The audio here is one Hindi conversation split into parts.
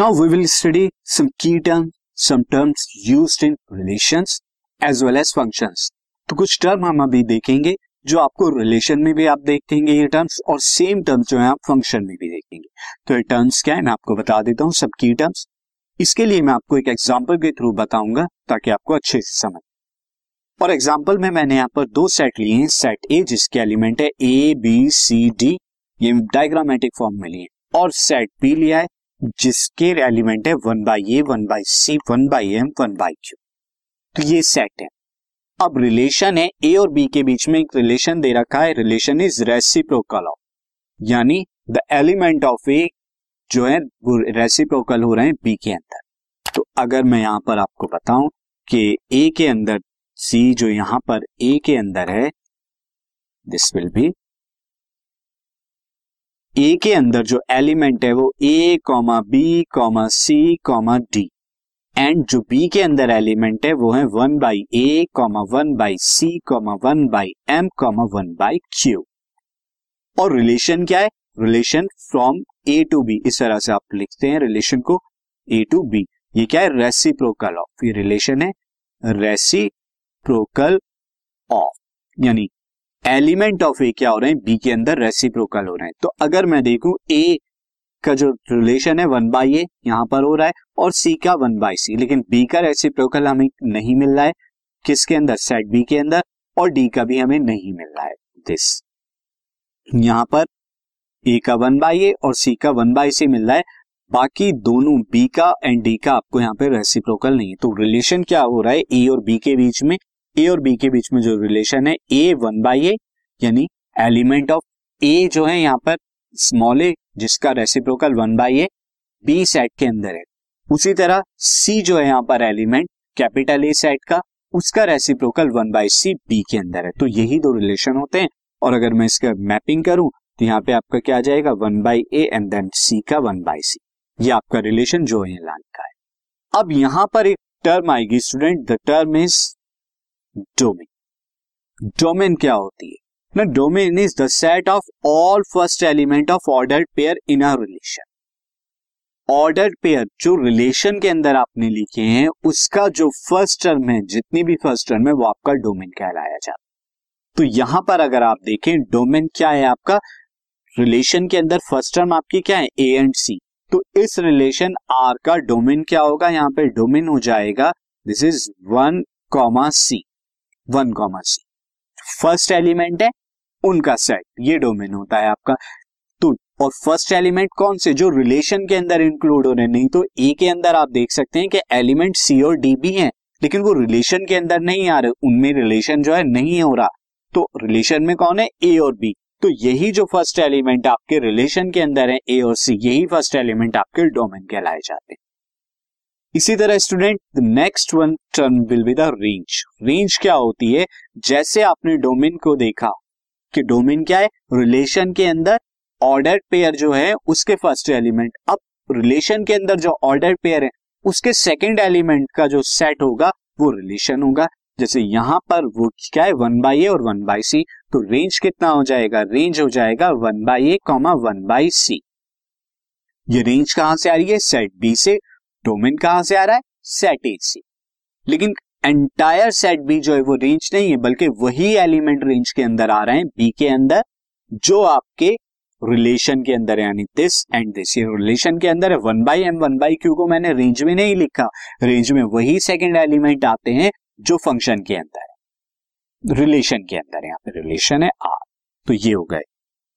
Now we will study some key term some terms used in relations as well as functions तो कुछ टर्म हम अभी देखेंगे, जो आपको रिलेशन में भी आप देखेंगे ये टर्म्स और सेम टर्म्स जो है आप फ़ंक्शन में भी देखेंगे। तो ये टर्म्स क्या है? मैं आपको बता देता हूँ सब की टर्म्स इसके लिए मैं आपको एक एग्ज़ाम्पल के थ्रू बताऊँगा, ताकि आपको अच्छे से समझ। और एग्ज़ाम्पल में मैंने यहाँ पर दो सेट लिए हैं। सेट ए जिसके एलिमेंट है ए बी सी डी ये डायग्रामेटिक फॉर्म में लिए और सेट बी लिया है जिसके एलिमेंट है one by A, one by C, one by M, one by Q. तो ये सेट है। अब रिलेशन है ए और बी के बीच में एक रिलेशन दे रखा है। Relation is reciprocal of. यानी द एलिमेंट ऑफ़ ए जो है, वो रेसिप्रोकल हो रहे हैं बी के अंदर। तो अगर मैं यहाँ पर आपको बताऊँ कि ए के अंदर सी जो यहाँ पर ए के अंदर है दिस विल बी ए के अंदर जो एलिमेंट है वो A comma B comma C comma D and जो बी के अंदर एलिमेंट है वो है one by A comma one by C comma one by M comma one by Q और रिलेशन क्या है? Relation from A to B इस तरह से आप लिखते हैं रिलेशन को ए टू बी ये क्या है? रेसिप्रोकल ऑफ़ ये रिलेशन है रेसिप्रोकल ऑफ़ यानी एलिमेंट ऑफ़ ए क्या हो रहे हैं? बी के अंदर रेसिप्रोकल हो रहे हैं। तो अगर मैं देखूँ ए का जो रिलेशन है वन बाई ए यहाँ पर हो रहा है, और सी का वन बाई सी लेकिन बी का रेसिप्रोकल हमें नहीं मिल रहा है। किसके अंदर? सेट बी के अंदर, और डी का भी हमें नहीं मिल रहा है। दिस यहाँ पर ए का वन बाई ए और सी का वन बाई सी मिल रहा है। बाकी दोनों बी का एंड डी का आपको यहाँ पे रेसिप्रोकल नहीं है। तो रिलेशन क्या हो रहा है? ए और बी के बीच में ए और बी के बीच में जो रिलेशन है ए वन बाई ए यानी एलिमेंट ऑफ़ ए जो है यहाँ पर स्मॉल ए जिसका reciprocal one by A B set के अंदर है। उसी तरह सी जो है यहाँ पर एलिमेंट कैपिटल ए सेट का, उसका reciprocal one by C B के अंदर है। तो यही दो रिलेशन होते हैं। और अगर मैं इसका मैपिंग करूँ तो यहाँ पे आपका क्या आ जाएगा? One by A and then C का वन बाई सी ये आपका रिलेशन जो है लाइन का है। अब यहाँ पर एक टर्म आएगी student the term is domain domain क्या होती है? ना domain is the set of all first element of ordered pair in a relation ordered pair जो रिलेशन के अंदर आपने लिखे हैं, उसका जो फ़र्स्ट टर्म है, जितनी भी फ़र्स्ट टर्म है, वो आपका डोमेन कहलाया जाता है। तो यहाँ पर अगर आप देखें डोमेन क्या है आपका? रिलेशन के अंदर फ़र्स्ट टर्म आपकी क्या है? ए एंड सी तो इस रिलेशन आर का डोमेन क्या होगा? यहाँ पे डोमेन हो जाएगा this is one comma C one comma C. First element है, उनका सेट ये डोमेन होता है आपका। तो और फ़र्स्ट एलिमेंट कौन से? जो रिलेशन के अंदर इंक्लूड हो रहे हैं। नहीं तो ए के अंदर आप देख सकते हैं कि एलिमेंट सी और डी भी हैं, लेकिन वो रिलेशन के अंदर नहीं आ रहे। उनमें रिलेशन जो है नहीं हो रहा। तो रिलेशन में कौन है? ए और बी तो यही जो फ़र्स्ट एलिमेंट आपके रिलेशन के अंदर है ए और सी यही फ़र्स्ट एलिमेंट आपके डोमेन कहलाए जाते हैं। इसी तरह student next one term will be the range range क्या होती है? जैसे आपने डोमेन को देखा, कि डोमेन क्या है? रिलेशन के अंदर ऑर्डर पेयर जो है, उसके फ़र्स्ट एलिमेंट अब रिलेशन के अंदर जो ऑर्डर पेयर है, उसके सेकेंड एलिमेंट का जो सेट होगा, वो रिलेशन होगा. जैसे यहाँ पर वो क्या है? वन बाई ए और वन बाई सी तो रेंज कितना हो जाएगा? रेंज हो जाएगा one by A comma one by C ये रेंज कहाँ से आ रही है? सेट बी से डोमेन कहाँ से आ रहा है? सेट ए से। लेकिन एंटायर सेट बी जो है वो रेंज नहीं है, बल्कि वही एलिमेंट रेंज के अंदर आ रहे हैं बी के अंदर, जो आपके रिलेशन के अंदर यानी दिस एंड दिस ये रिलेशन के अंदर है one by M one by Q को मैंने रेंज में नहीं लिखा। रेंज में वही सेकंड एलिमेंट आते हैं, जो फ़ंक्शन के अंदर है। रिलेशन के अंदर यहाँ पे रिलेशन है आर तो ये हो गए।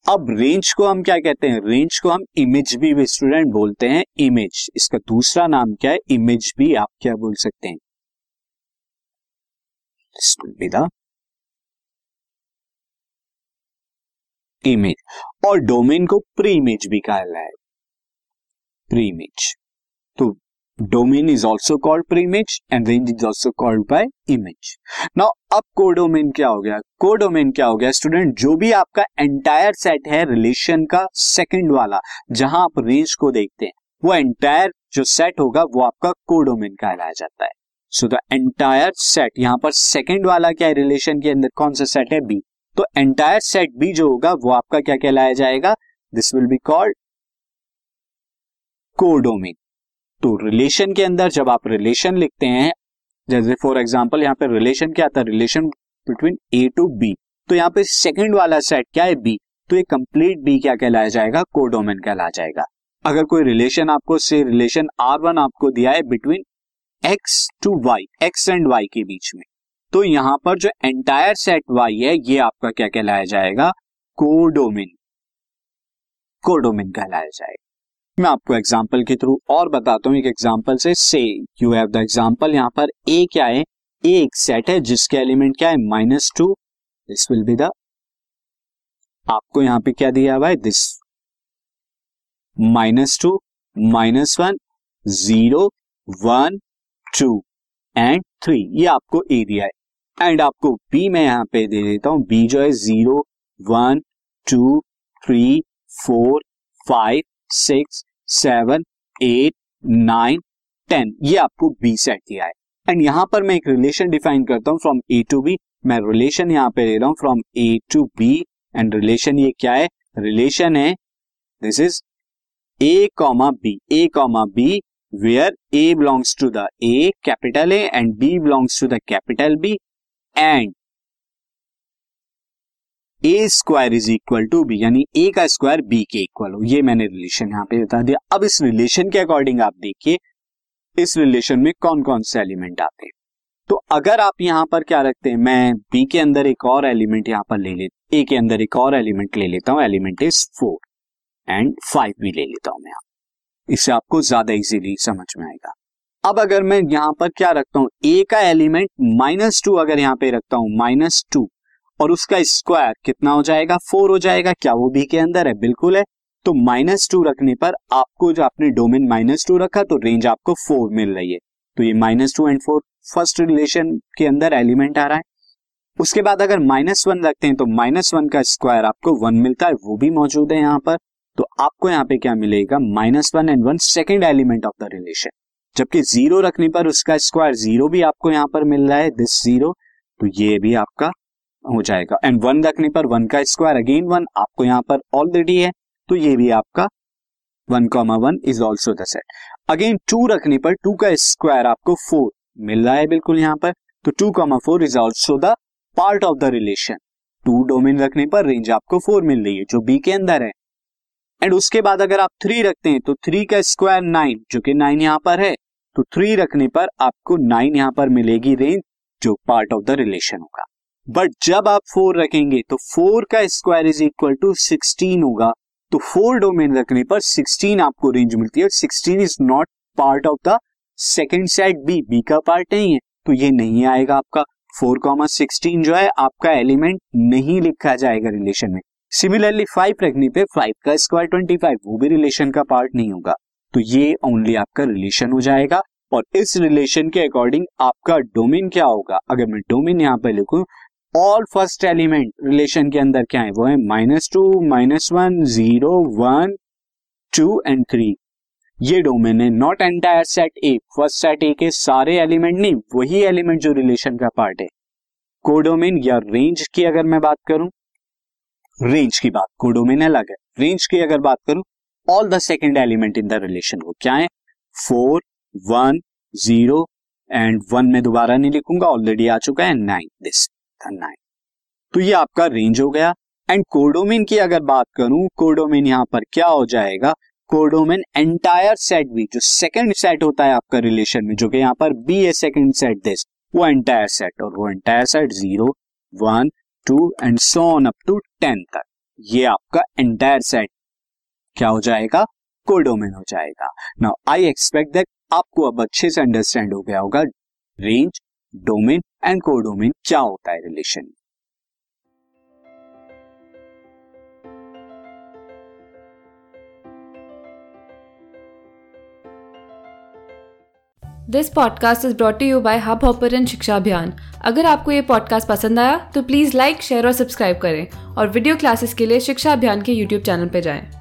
अब रेंज को हम क्या कहते हैं? रेंज को हम इमेज भी स्टूडेंट बोलते हैं इमेज इसका दूसरा नाम क्या है? इमेज भी आप क्या बोल सकते हैं? इमेज और डोमेन को प्री इमेज भी कहा है। प्री इमेज तो domain is also called pre image and range is also called by image now अब कोडोमेन क्या हो गया? कोडोमेन क्या हो गया? स्टूडेंट जो भी आपका एंटायर सेट है रिलेशन का सेकंड वाला, जहाँ आप रेंज को देखते हैं, वो एंटायर जो सेट होगा, वो आपका कोडोमेन कहलाया जाता है। सो द एंटायर सेट यहाँ पर सेकंड वाला क्या है? रिलेशन के अंदर कौन सा सेट है? बी तो एंटायर सेट बी जो होगा, वो आपका क्या कहलाया जाएगा? This will be called codomain तो रिलेशन के अंदर जब आप रिलेशन लिखते हैं, जैसे फॉर एग्ज़ाम्पल यहाँ पे रिलेशन क्या आता है relation between A to B तो यहाँ पे सेकेंड वाला सेट क्या है? बी तो ये कंप्लीट बी क्या कहलाया जाएगा? कोडोमेन कहलाया जाएगा। अगर कोई रिलेशन आपको से रिलेशन आर वन आपको दिया है between X to Y X and Y के बीच में। तो यहाँ पर जो एंटायर सेट वाई है, ये आपका क्या कहलाया जाएगा? कोडोमिन कोडोमिन कहलाया जाएगा। मैं आपको एग्ज़ाम्पल के थ्रू और बताता हूँ। एक एग्ज़ाम्पल से से यू हैव द एग्ज़ाम्पल यहाँ पर ए क्या है? ए एक सेट है, जिसके एलिमेंट क्या है? Minus two this will be the आपको यहाँ पे क्या दिया हुआ है? This minus two minus one zero one two and three ये आपको ए दिया है। एंड आपको बी मैं यहाँ पे दे देता हूँ। बी जो है zero one two three four five six seven eight nine ten ये आपको बी सेट दिया है। एंड यहाँ पर मैं एक रिलेशन डिफाइन करता हूँ फ्रॉम ए टू बी मैं रिलेशन यहाँ पे ले रहा हूँ from A to B and relation ये क्या है? रिलेशन है this is A comma B A comma B where A belongs to the A capital A and B belongs to the capital B and A square is equal to B यानी ए का स्क्वायर बी के इक्वल हो। ये मैंने रिलेशन यहाँ पे बता दिया। अब इस रिलेशन के अकॉर्डिंग आप देखिए, इस रिलेशन में कौन कौन से एलिमेंट आते हैं। तो अगर आप यहाँ पर क्या रखते हैं, मैं बी के अंदर एक और एलिमेंट यहाँ पर ले लेता ए के अंदर एक और एलिमेंट ले लेता हूँ element is four and five भी ले लेता हूँ मैं आप इससे आपको ज़्यादा इजीली समझ में आएगा। अब अगर मैं यहाँ पर क्या रखता हूँ ए का एलिमेंट माइनस टू अगर यहाँ पे रखता हूँ माइनस टू और उसका स्क्वायर कितना हो जाएगा? फोर हो जाएगा। क्या वो बी के अंदर है? बिल्कुल है। तो माइनस टू रखने पर आपको जो आपने डोमेन माइनस टू रखा तो रेंज आपको फोर मिल रही है। तो ये minus two and four first relation के अंदर एलिमेंट आ रहा है। उसके बाद अगर माइनस वन रखते हैं तो माइनस वन का स्क्वायर आपको वन मिलता है। वो भी मौजूद है यहाँ पर। तो आपको यहाँ पे क्या मिलेगा? Minus one and one second element of the relation जबकि ज़ीरो रखने पर उसका स्क्वायर ज़ीरो भी आपको यहाँ पर मिल रहा है। दिस ज़ीरो तो ये भी आपका हो जाएगा। एंड वन रखने पर वन का स्क्वायर अगेन वन आपको यहाँ पर ऑलरेडी है तो ये भी आपका one comma one is also the set again two रखने पर टू का स्क्वायर आपको फोर मिल रहा है बिल्कुल यहाँ पर तो two comma four is also the part of the relation two domain रखने पर रेंज आपको फोर मिल रही है, जो बी के अंदर है। एंड उसके बाद अगर आप थ्री रखते हैं तो थ्री का स्क्वायर नाइन जो कि नाइन यहाँ पर है तो थ्री रखने पर आपको नाइन यहाँ पर मिलेगी रेंज जो पार्ट ऑफ़ द रिलेशन होगा। बट जब आप फोर रखेंगे तो फोर का square is equal to sixteen होगा। तो फोर डोमेन रखने पर सिक्सटीन आपको रेंज मिलती है और sixteen is not part of the second set B B का पार्ट नहीं है। तो ये नहीं आएगा आपका। फोर कॉमा सिक्सटीन जो है, आपका एलिमेंट नहीं लिखा जाएगा रिलेशन में। सिमिलरली फाइव रखने पे फाइव का स्क्वायर ट्वेंटी फाइव वो भी रिलेशन का पार्ट नहीं होगा। तो ये ओनली आपका रिलेशन हो जाएगा। और इस रिलेशन के अकॉर्डिंग आपका डोमेन क्या होगा? अगर मैं डोमेन यहाँ पे लिखूं ऑल फ़र्स्ट एलिमेंट रिलेशन के अंदर क्या है? वो है minus two minus one zero one two and three ये डोमेन है not entire set A first set A के सारे एलिमेंट नहीं, वही एलिमेंट जो रिलेशन का पार्ट है. कोडोमेन या रेंज की अगर मैं बात करूँ रेंज की बात कोडोमेन अलग है. रेंज की अगर बात करूँ all the second element in the relation वो क्या है? Four one zero and one में दोबारा नहीं लिखूँगा ऑलरेडी आ चुका है नाइन दिस नाइन तो ये आपका रेंज हो गया। एंड कोडोमिन की अगर बात करूँ कोडोमिन यहाँ पर क्या हो जाएगा? कोडोमेन एंटायर सेट भी, जो सेकंड सेट होता है आपका रिलेशन में, जो कि यहाँ पर B A second set this वो एंटायर सेट और वो entire set zero one two and so on up to ten तक। ये आपका एंटायर सेट क्या हो जाएगा? कोडोमेन हो जाएगा। नाउ आई एक्सपेक्ट दैट आपको अब अच्छे से अंडरस्टैंड हो गया होगा रेंज डोमेन एंड कोडोमेन, क्या होता है relation? This podcast is brought you by hubhopper Shiksha Abhiyan अगर आपको ये पॉडकास्ट पसंद आया तो प्लीज़ लाइक शेयर और सब्सक्राइब करें। और वीडियो क्लासेस के लिए शिक्षा अभियान के यूट्यूब चैनल पर जाएँ।